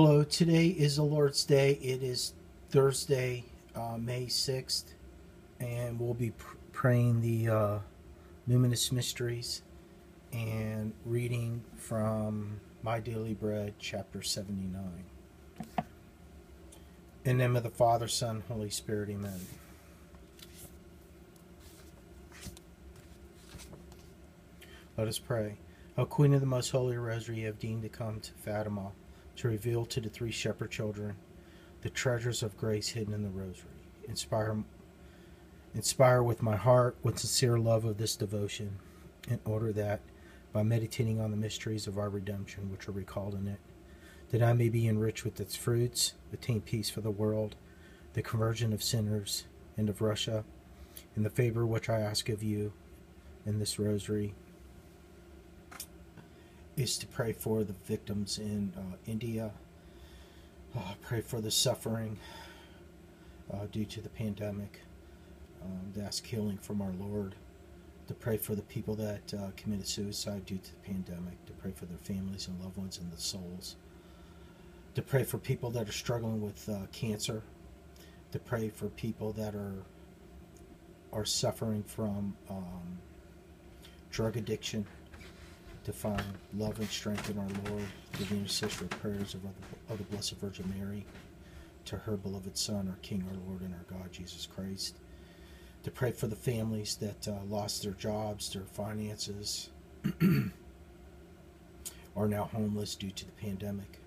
Hello, today is the Lord's Day. It is Thursday, uh, May 6th, and we'll be pr- praying the uh, Luminous Mysteries and reading from My Daily Bread, chapter 79. In the name of the Father, Son, Holy Spirit, amen. Let us pray. O Queen of the Most Holy Rosary, you have deemed to come to Fatima to reveal to the three shepherd children the treasures of grace hidden in the Rosary. Inspire, inspire with my heart with sincere love of this devotion, in order that, by meditating on the mysteries of our redemption which are recalled in it, that I may be enriched with its fruits, attain peace for the world, the conversion of sinners and of Russia, and the favor which I ask of you in this rosary is to pray for the victims in uh, India, uh, pray for the suffering uh, due to the pandemic, um, ask healing from our Lord, to pray for the people that uh, committed suicide due to the pandemic, to pray for their families and loved ones and the souls, to pray for people that are struggling with uh, cancer, to pray for people that are are suffering from um, drug addiction to find love and strength in our Lord through the intercessory prayers of, of the Blessed Virgin Mary, to her beloved Son, our King, our Lord, and our God, Jesus Christ. To pray for the families that uh, lost their jobs, their finances, are now homeless due to the pandemic.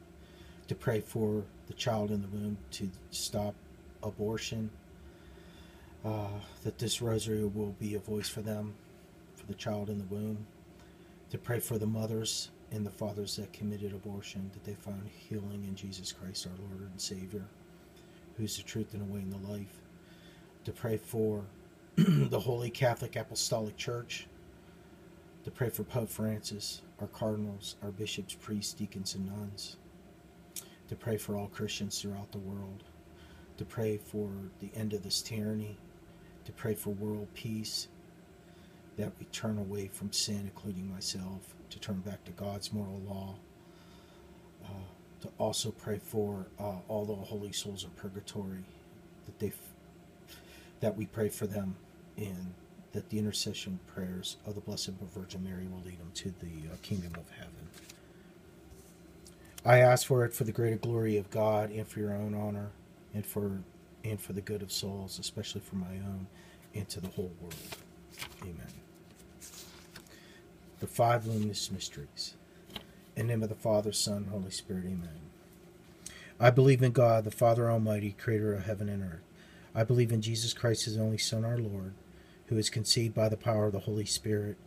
To pray for the child in the womb to stop abortion. Uh, that this rosary will be a voice for them, for the child in the womb to pray for the mothers and the fathers that committed abortion, that they found healing in Jesus Christ, our Lord and Savior, who's the truth and the way and the life. To pray for the Holy Catholic Apostolic Church. To pray for Pope Francis, our cardinals, our bishops, priests, deacons, and nuns. To pray for all Christians throughout the world. To pray for the end of this tyranny. To pray for world peace that we turn away from sin, including myself, to turn back to God's moral law, uh, to also pray for uh, all the holy souls of purgatory, that they, f- that we pray for them, and that the intercession prayers of the Blessed Virgin Mary will lead them to the uh, kingdom of heaven. I ask for it for the greater glory of God and for your own honor, and for and for the good of souls, especially for my own, and to the whole world. Amen. The five luminous mysteries. In the name of the Father, Son, Holy Spirit, Amen. I believe in God, the Father Almighty, creator of heaven and earth. I believe in Jesus Christ, his only Son, our Lord, who was conceived by the power of the Holy Spirit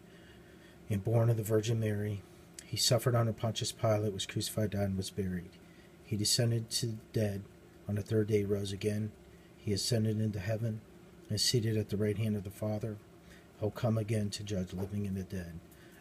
and born of the Virgin Mary. He suffered under Pontius Pilate, was crucified, died, and was buried. He descended to the dead. On the third day, he rose again. He ascended into heaven and is seated at the right hand of the Father. He'll come again to judge living and the dead.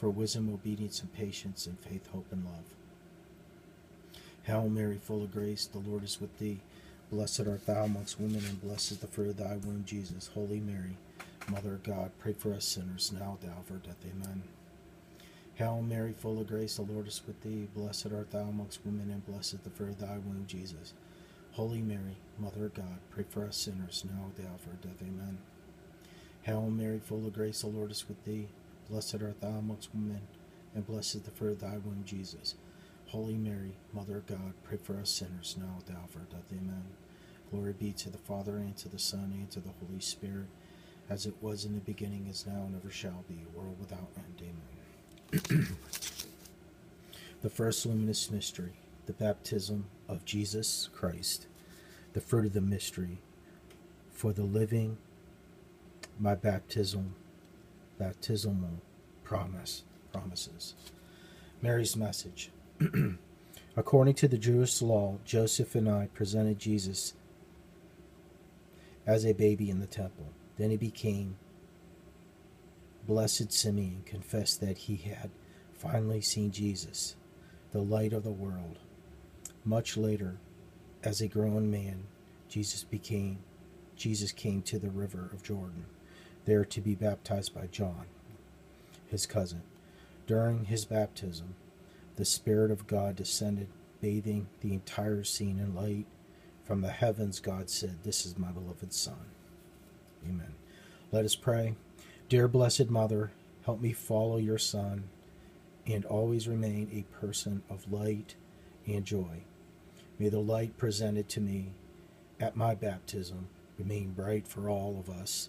for wisdom, obedience, and patience, and faith, hope, and love. Hail Mary, full of grace, the Lord is with thee. Blessed art thou amongst women, and blessed is the fruit of thy womb, Jesus. Holy Mary, Mother of God, pray for us sinners, now hour of our death. Amen. Hail Mary, full of grace, the Lord is with thee. Blessed art thou amongst women, and blessed is the fruit of thy womb, Jesus. Holy Mary, Mother of God, pray for us sinners, now hour of our death. Amen. Hail Mary, full of grace, the Lord is with thee. Blessed art thou amongst women, and blessed is the fruit of thy womb, Jesus. Holy Mary, Mother of God, pray for us sinners, now at the hour of our death. Amen. Glory be to the Father, and to the Son, and to the Holy Spirit, as it was in the beginning, is now, and ever shall be, world without end. Amen. the first luminous mystery, the baptism of Jesus Christ, the fruit of the mystery, for the living, my baptism baptismal promise promises. Mary's message. According to the Jewish law, Joseph and I presented Jesus as a baby in the temple. Then he became Blessed Simeon confessed that he had finally seen Jesus, the light of the world. Much later, as a grown man, Jesus became Jesus came to the river of Jordan, there to be baptized by John, his cousin. During his baptism, the Spirit of God descended, bathing the entire scene in light. From the heavens, God said, This is my beloved Son. Amen. Let us pray. Dear Blessed Mother, help me follow your Son and always remain a person of light and joy. May the light presented to me at my baptism remain bright for all of us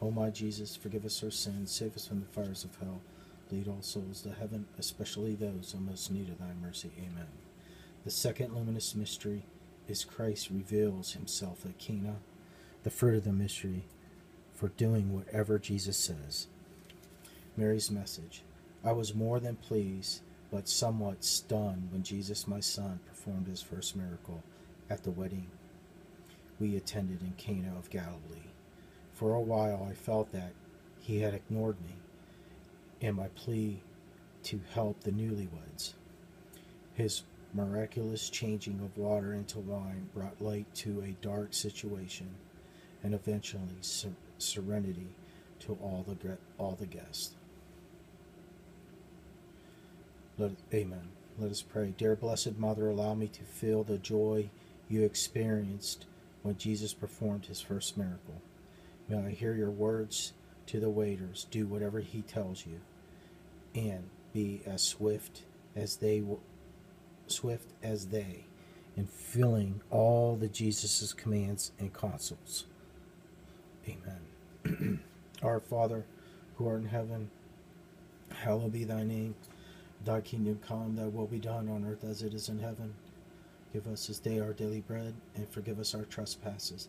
O my Jesus, forgive us our sins, save us from the fires of hell, lead all souls to heaven, especially those in most need of thy mercy. Amen. The second luminous mystery is Christ reveals himself at Cana, the fruit of the mystery for doing whatever Jesus says. Mary's message. I was more than pleased, but somewhat stunned when Jesus, my son, performed his first miracle at the wedding we attended in Cana of Galilee. For a while I felt that he had ignored me and my plea to help the newlyweds. His miraculous changing of water into wine brought light to a dark situation and eventually ser- serenity to all the, all the guests. Let, amen. Let us pray. Dear Blessed Mother, allow me to feel the joy you experienced when Jesus performed his first miracle. May I hear your words to the waiters, do whatever he tells you, and be as swift as they swift as they in filling all the Jesus' commands and counsels. Amen. Our Father, who art in heaven, hallowed be thy name. Thy kingdom come, thy will be done on earth as it is in heaven. Give us this day our daily bread, and forgive us our trespasses,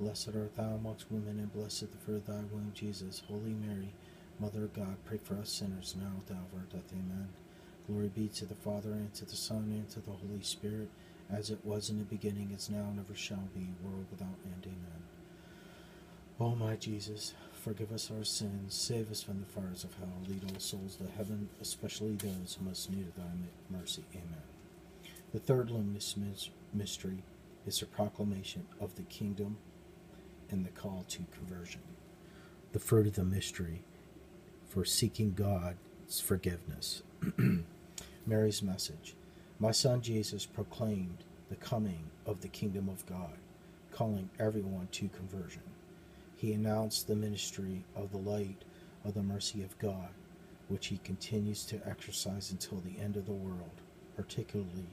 Blessed art thou amongst women, and blessed the fruit of thy womb, Jesus. Holy Mary, Mother of God, pray for us sinners now and at the hour of our death. Amen. Glory be to the Father, and to the Son, and to the Holy Spirit, as it was in the beginning, is now, and ever shall be, world without end. Amen. O my Jesus, forgive us our sins, save us from the fires of hell, lead all souls to heaven, especially those who most need thy mercy. Amen. The third luminous mystery is the proclamation of the kingdom and the call to conversion. The fruit of the mystery for seeking God's forgiveness. Mary's message. My son Jesus proclaimed the coming of the kingdom of God, calling everyone to conversion. He announced the ministry of the light of the mercy of God, which he continues to exercise until the end of the world, particularly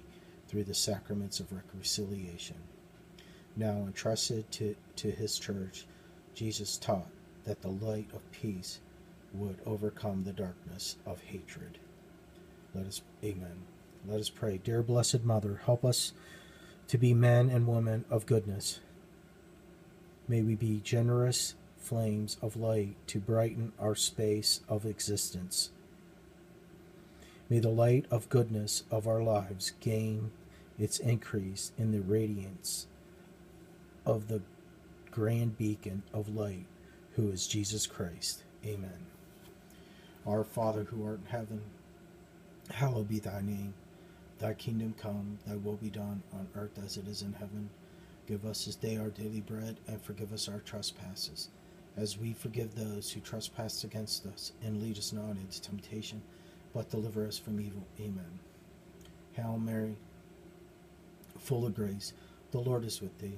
through the sacraments of reconciliation. Now entrusted to, to his church, Jesus taught that the light of peace would overcome the darkness of hatred. Let us, amen. Let us pray. Dear Blessed Mother, help us to be men and women of goodness. May we be generous flames of light to brighten our space of existence. May the light of goodness of our lives gain its increase in the radiance of the grand beacon of light, who is Jesus Christ. Amen. Our Father who art in heaven, hallowed be thy name. Thy kingdom come, thy will be done on earth as it is in heaven. Give us this day our daily bread, and forgive us our trespasses, as we forgive those who trespass against us. And lead us not into temptation, but deliver us from evil. Amen. Hail Mary, full of grace, the Lord is with thee.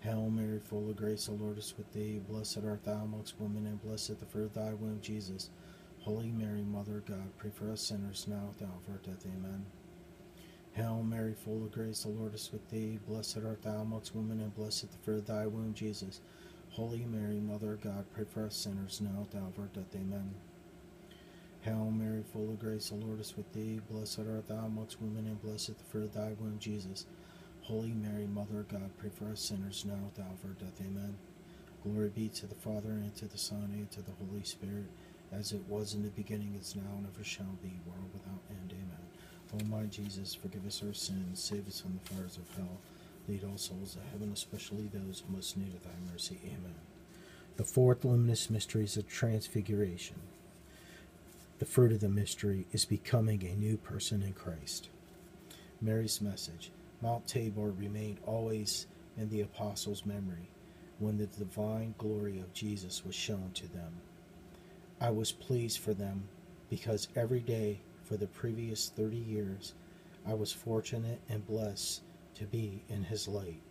Hail Mary, full of grace, the Lord is with thee. Blessed art thou amongst women, and blessed the fruit of thy womb, Jesus. Holy Mary, Mother of God, pray for us sinners now at hour of our death. Amen. Hail Mary, full of grace, the Lord is with thee. Blessed art thou amongst women, and blessed the fruit of thy womb, Jesus. Holy Mary, Mother of God, pray for us sinners now at hour of our death. Amen. Hail Mary, full of grace, the Lord is with thee. Blessed art thou amongst women, and blessed the fruit of thy womb, Jesus. Holy Mary, Mother of God, pray for us sinners now at the hour of our death. Amen. Glory be to the Father, and to the Son, and to the Holy Spirit, as it was in the beginning, is now, and ever shall be, world without end. Amen. O my Jesus, forgive us our sins, save us from the fires of hell, lead all souls to heaven, especially those most need of thy mercy. Amen. The fourth luminous mystery is the Transfiguration. The fruit of the mystery is becoming a new person in Christ. Mary's message Mount Tabor remained always in the apostles' memory when the divine glory of Jesus was shown to them. I was pleased for them because every day for the previous 30 years I was fortunate and blessed to be in his light,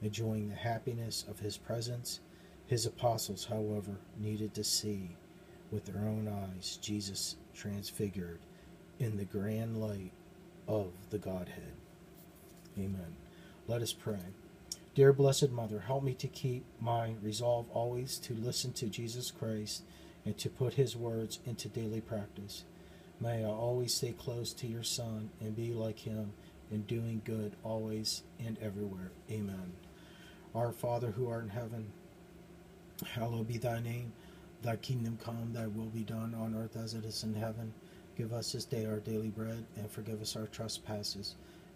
enjoying the happiness of his presence. His apostles, however, needed to see with their own eyes Jesus transfigured in the grand light of the Godhead. Amen. Let us pray. Dear Blessed Mother, help me to keep my resolve always to listen to Jesus Christ and to put his words into daily practice. May I always stay close to your Son and be like him in doing good always and everywhere. Amen. Our Father who art in heaven, hallowed be thy name. Thy kingdom come, thy will be done on earth as it is in heaven. Give us this day our daily bread, and forgive us our trespasses,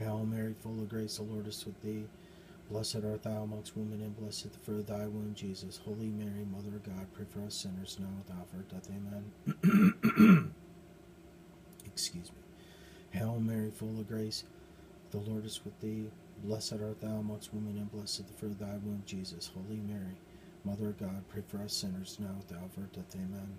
Hail Mary, full of grace, the Lord is with thee. Blessed art thou amongst women, and blessed the fruit of thy womb, Jesus. Holy Mary, Mother of God, pray for us sinners now at the hour of death. Amen. Excuse me. Hail Mary, full of grace, the Lord is with thee. Blessed art thou amongst women, and blessed the fruit of thy womb, Jesus. Holy Mary, Mother of God, pray for us sinners now at the hour of death. Amen.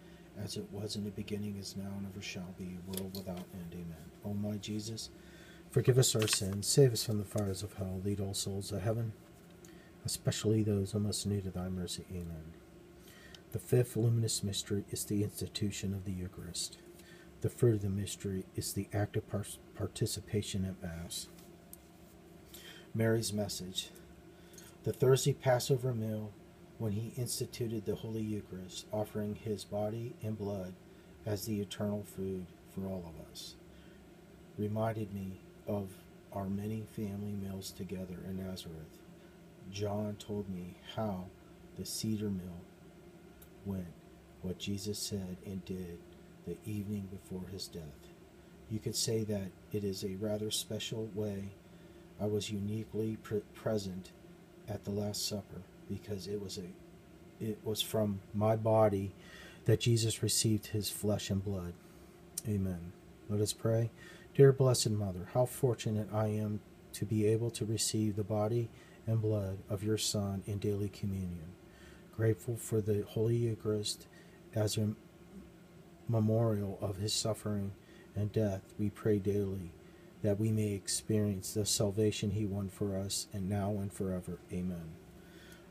as it was in the beginning, is now, and ever shall be, world without end. Amen. O my Jesus, forgive us our sins, save us from the fires of hell, lead all souls to heaven, especially those who most need of thy mercy. Amen. The fifth luminous mystery is the institution of the Eucharist. The fruit of the mystery is the active par- participation at Mass. Mary's message. The Thursday Passover meal, when he instituted the Holy Eucharist, offering his body and blood as the eternal food for all of us, reminded me of our many family meals together in Nazareth. John told me how the Seder meal went, what Jesus said and did the evening before his death. You could say that it is a rather special way I was uniquely pre- present at the Last Supper because it was a it was from my body that Jesus received his flesh and blood. Amen. Let us pray. Dear Blessed Mother, how fortunate I am to be able to receive the body and blood of your Son in daily communion. Grateful for the Holy Eucharist as a memorial of his suffering and death, we pray daily that we may experience the salvation he won for us and now and forever. Amen.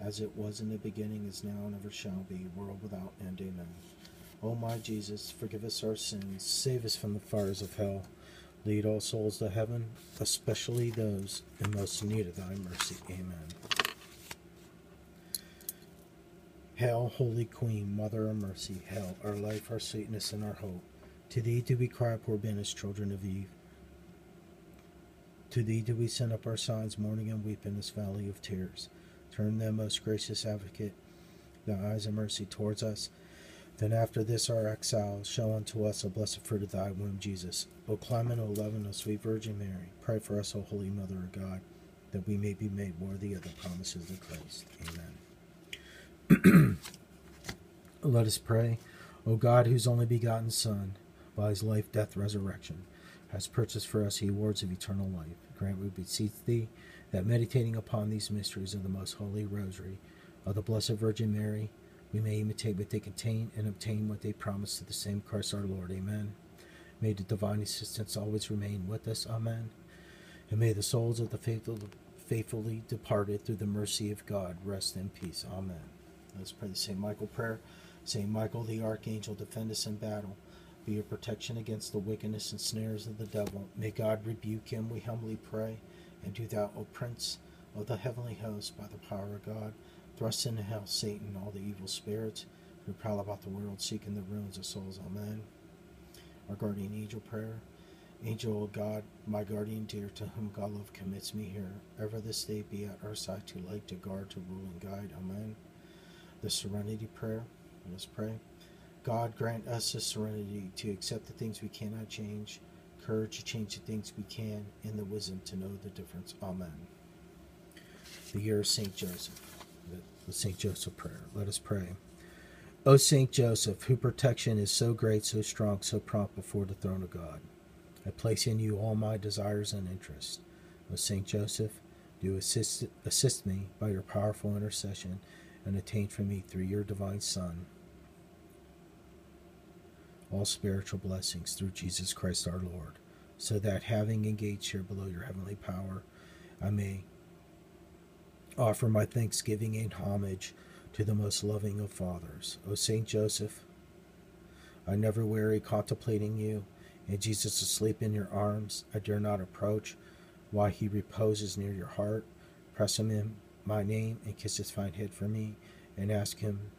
as it was in the beginning, is now, and ever shall be, world without end. Amen. O my Jesus, forgive us our sins, save us from the fires of hell, lead all souls to heaven, especially those in most need of thy mercy. Amen. Hail, Holy Queen, Mother of Mercy, hail, our life, our sweetness, and our hope. To thee do we cry, poor banished children of Eve. To thee do we send up our sighs, mourning and weep in this valley of tears. Turn then, most gracious advocate, thy eyes of mercy towards us. Then after this our exile, show unto us a blessed fruit of thy womb, Jesus. O Clement, O Loving, O sweet Virgin Mary, pray for us, O Holy Mother of God, that we may be made worthy of the promises of Christ. Amen. Let us pray. O God, whose only begotten Son, by his life, death, resurrection, has purchased for us the awards of eternal life, grant, we beseech thee, that meditating upon these mysteries of the most holy rosary of the Blessed Virgin Mary, we may imitate what they contain and obtain what they promise to the same Christ our Lord. Amen. May the divine assistance always remain with us. Amen. And may the souls of the faithful, faithfully departed through the mercy of God rest in peace. Amen. Let's pray the St. Michael prayer. St. Michael the Archangel, defend us in battle. Be your protection against the wickedness and snares of the devil. May God rebuke him, we humbly pray. And do thou, O Prince of the heavenly host, by the power of God, thrust into hell Satan and all the evil spirits who prowl about the world seeking the ruins of souls. Amen. Our guardian angel prayer. Angel of God, my guardian dear, to whom God love commits me here, ever this day be at our side to light, to guard, to rule, and guide. Amen. the serenity prayer. Let us pray. God, grant us the serenity to accept the things we cannot change, courage to change the things we can, and the wisdom to know the difference. Amen. The year of St. Joseph. The St. Joseph prayer. Let us pray. O St. Joseph, whose protection is so great, so strong, so prompt before the throne of God, I place in you all my desires and interests. O St. Joseph, do assist, assist me by your powerful intercession and attain for me through your divine Son all spiritual blessings through Jesus Christ our Lord, so that having engaged here below your heavenly power, I may offer my thanksgiving and homage to the most loving of fathers. O Saint Joseph, I never weary contemplating you, and Jesus asleep in your arms. I dare not approach, while he reposes near your heart. Press him in my name and kiss his fine head for me, and ask him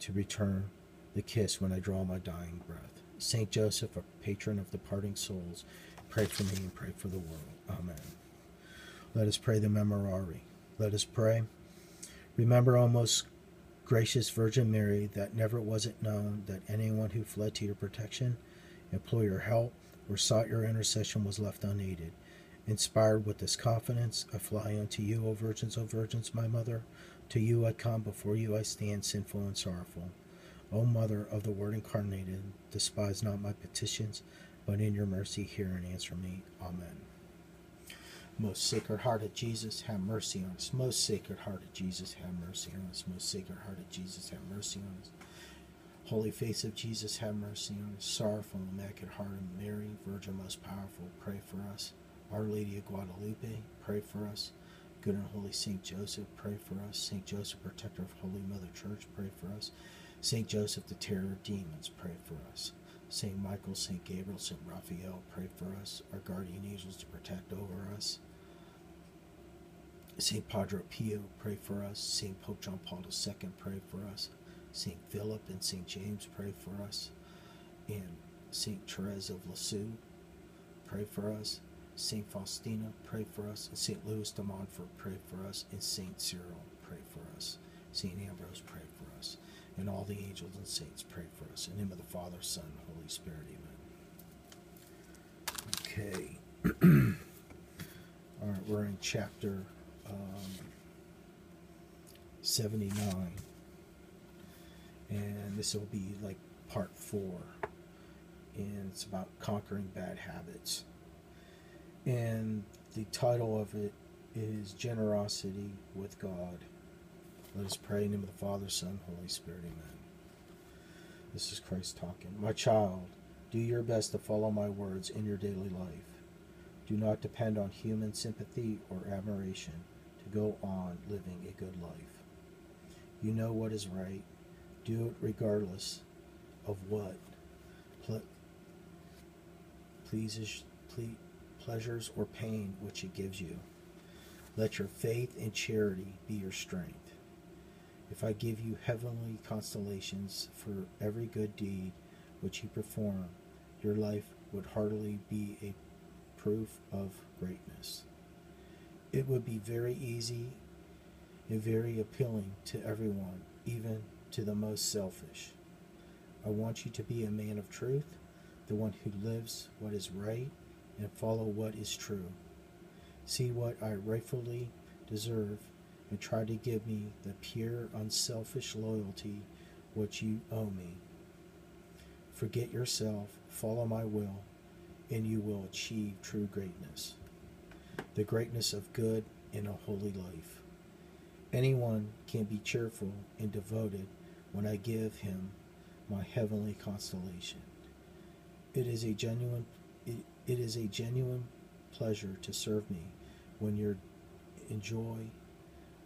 to return the kiss when I draw my dying breath. Saint Joseph, a patron of departing souls, pray for me and pray for the world. Amen. Let us pray the Memorare. Let us pray. Remember, O most gracious Virgin Mary, that never was it known that anyone who fled to your protection, implored your help, or sought your intercession was left unaided. Inspired with this confidence, I fly unto you, O virgins, O virgins, my mother. To you I come, before you I stand, sinful and sorrowful. O Mother of the Word incarnated, despise not my petitions, but in your mercy hear and answer me. Amen. Most sacred heart of Jesus, have mercy on us. Most sacred heart of Jesus, have mercy on us. Most sacred heart of Jesus, have mercy on us. Holy face of Jesus, have mercy on us. Sorrowful and immaculate heart of Mary, Virgin most powerful, pray for us. Our Lady of Guadalupe, pray for us. Good and Holy Saint Joseph, pray for us. Saint Joseph, protector of Holy Mother Church, pray for us. Saint Joseph, the terror of demons, pray for us. Saint Michael, Saint Gabriel, Saint Raphael, pray for us. Our guardian angels to protect over us. Saint Padre Pio, pray for us. Saint Pope John Paul II, pray for us. Saint Philip and Saint James, pray for us. And Saint Therese of Lisieux, pray for us. Saint Faustina, pray for us. And Saint Louis de Montfort, pray for us. And Saint Cyril, pray for us. Saint Ambrose, pray and all the angels and saints pray for us. In the name of the Father, Son, Holy Spirit, amen. Okay. all right, we're in chapter um, 79. And this will be like part four. And it's about conquering bad habits. And the title of it is Generosity with God. Let us pray in the name of the Father, Son, Holy Spirit. Amen. This is Christ talking. My child, do your best to follow my words in your daily life. Do not depend on human sympathy or admiration to go on living a good life. You know what is right. Do it regardless of what ple- pleases, ple- pleasures or pain which it gives you. Let your faith and charity be your strength. If I give you heavenly constellations for every good deed which you perform, your life would hardly be a proof of greatness. It would be very easy and very appealing to everyone, even to the most selfish. I want you to be a man of truth, the one who lives what is right and follow what is true. See what I rightfully deserve and try to give me the pure, unselfish loyalty which you owe me. Forget yourself, follow my will, and you will achieve true greatness, the greatness of good in a holy life. Anyone can be cheerful and devoted when I give him my heavenly constellation. It is a genuine it, it is a genuine pleasure to serve me when you enjoy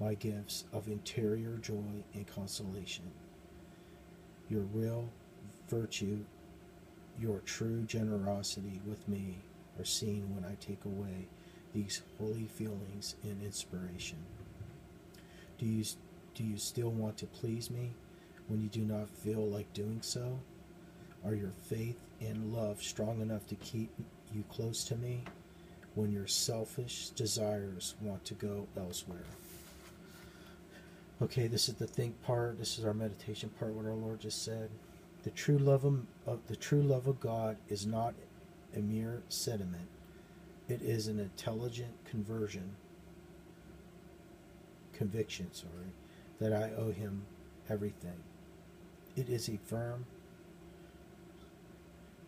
my gifts of interior joy and consolation. Your real virtue, your true generosity with me are seen when I take away these holy feelings and inspiration. Do you, do you still want to please me when you do not feel like doing so? Are your faith and love strong enough to keep you close to me when your selfish desires want to go elsewhere? Okay, this is the think part. This is our meditation part. What our Lord just said. The true love of, the true love of God is not a mere sentiment. It is an intelligent conversion, conviction, sorry, that I owe him everything. It is a firm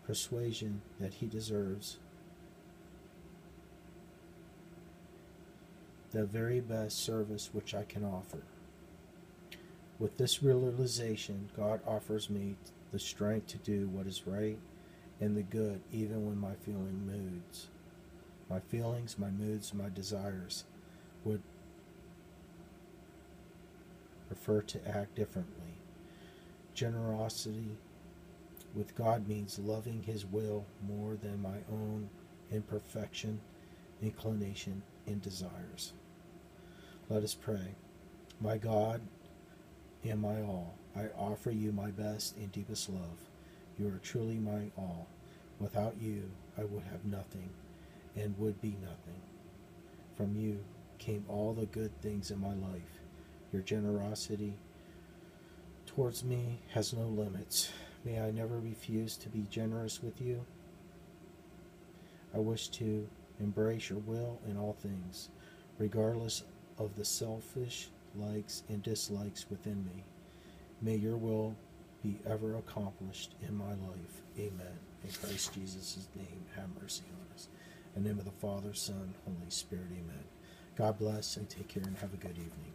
persuasion that he deserves the very best service which I can offer. With this realization, God offers me the strength to do what is right and the good, even when my feeling moods, my feelings, my moods, my desires would prefer to act differently. Generosity with God means loving His will more than my own imperfection, inclination, and desires. Let us pray. My God and my all, I offer you my best and deepest love. You are truly my all. Without you, I would have nothing and would be nothing. From you came all the good things in my life. Your generosity towards me has no limits. May I never refuse to be generous with you. I wish to embrace your will in all things, regardless of the selfish likes and dislikes within me. May your will be ever accomplished in my life. Amen. In Christ Jesus' name, have mercy on us. In the name of the Father, Son, Holy Spirit, amen. God bless and take care and have a good evening.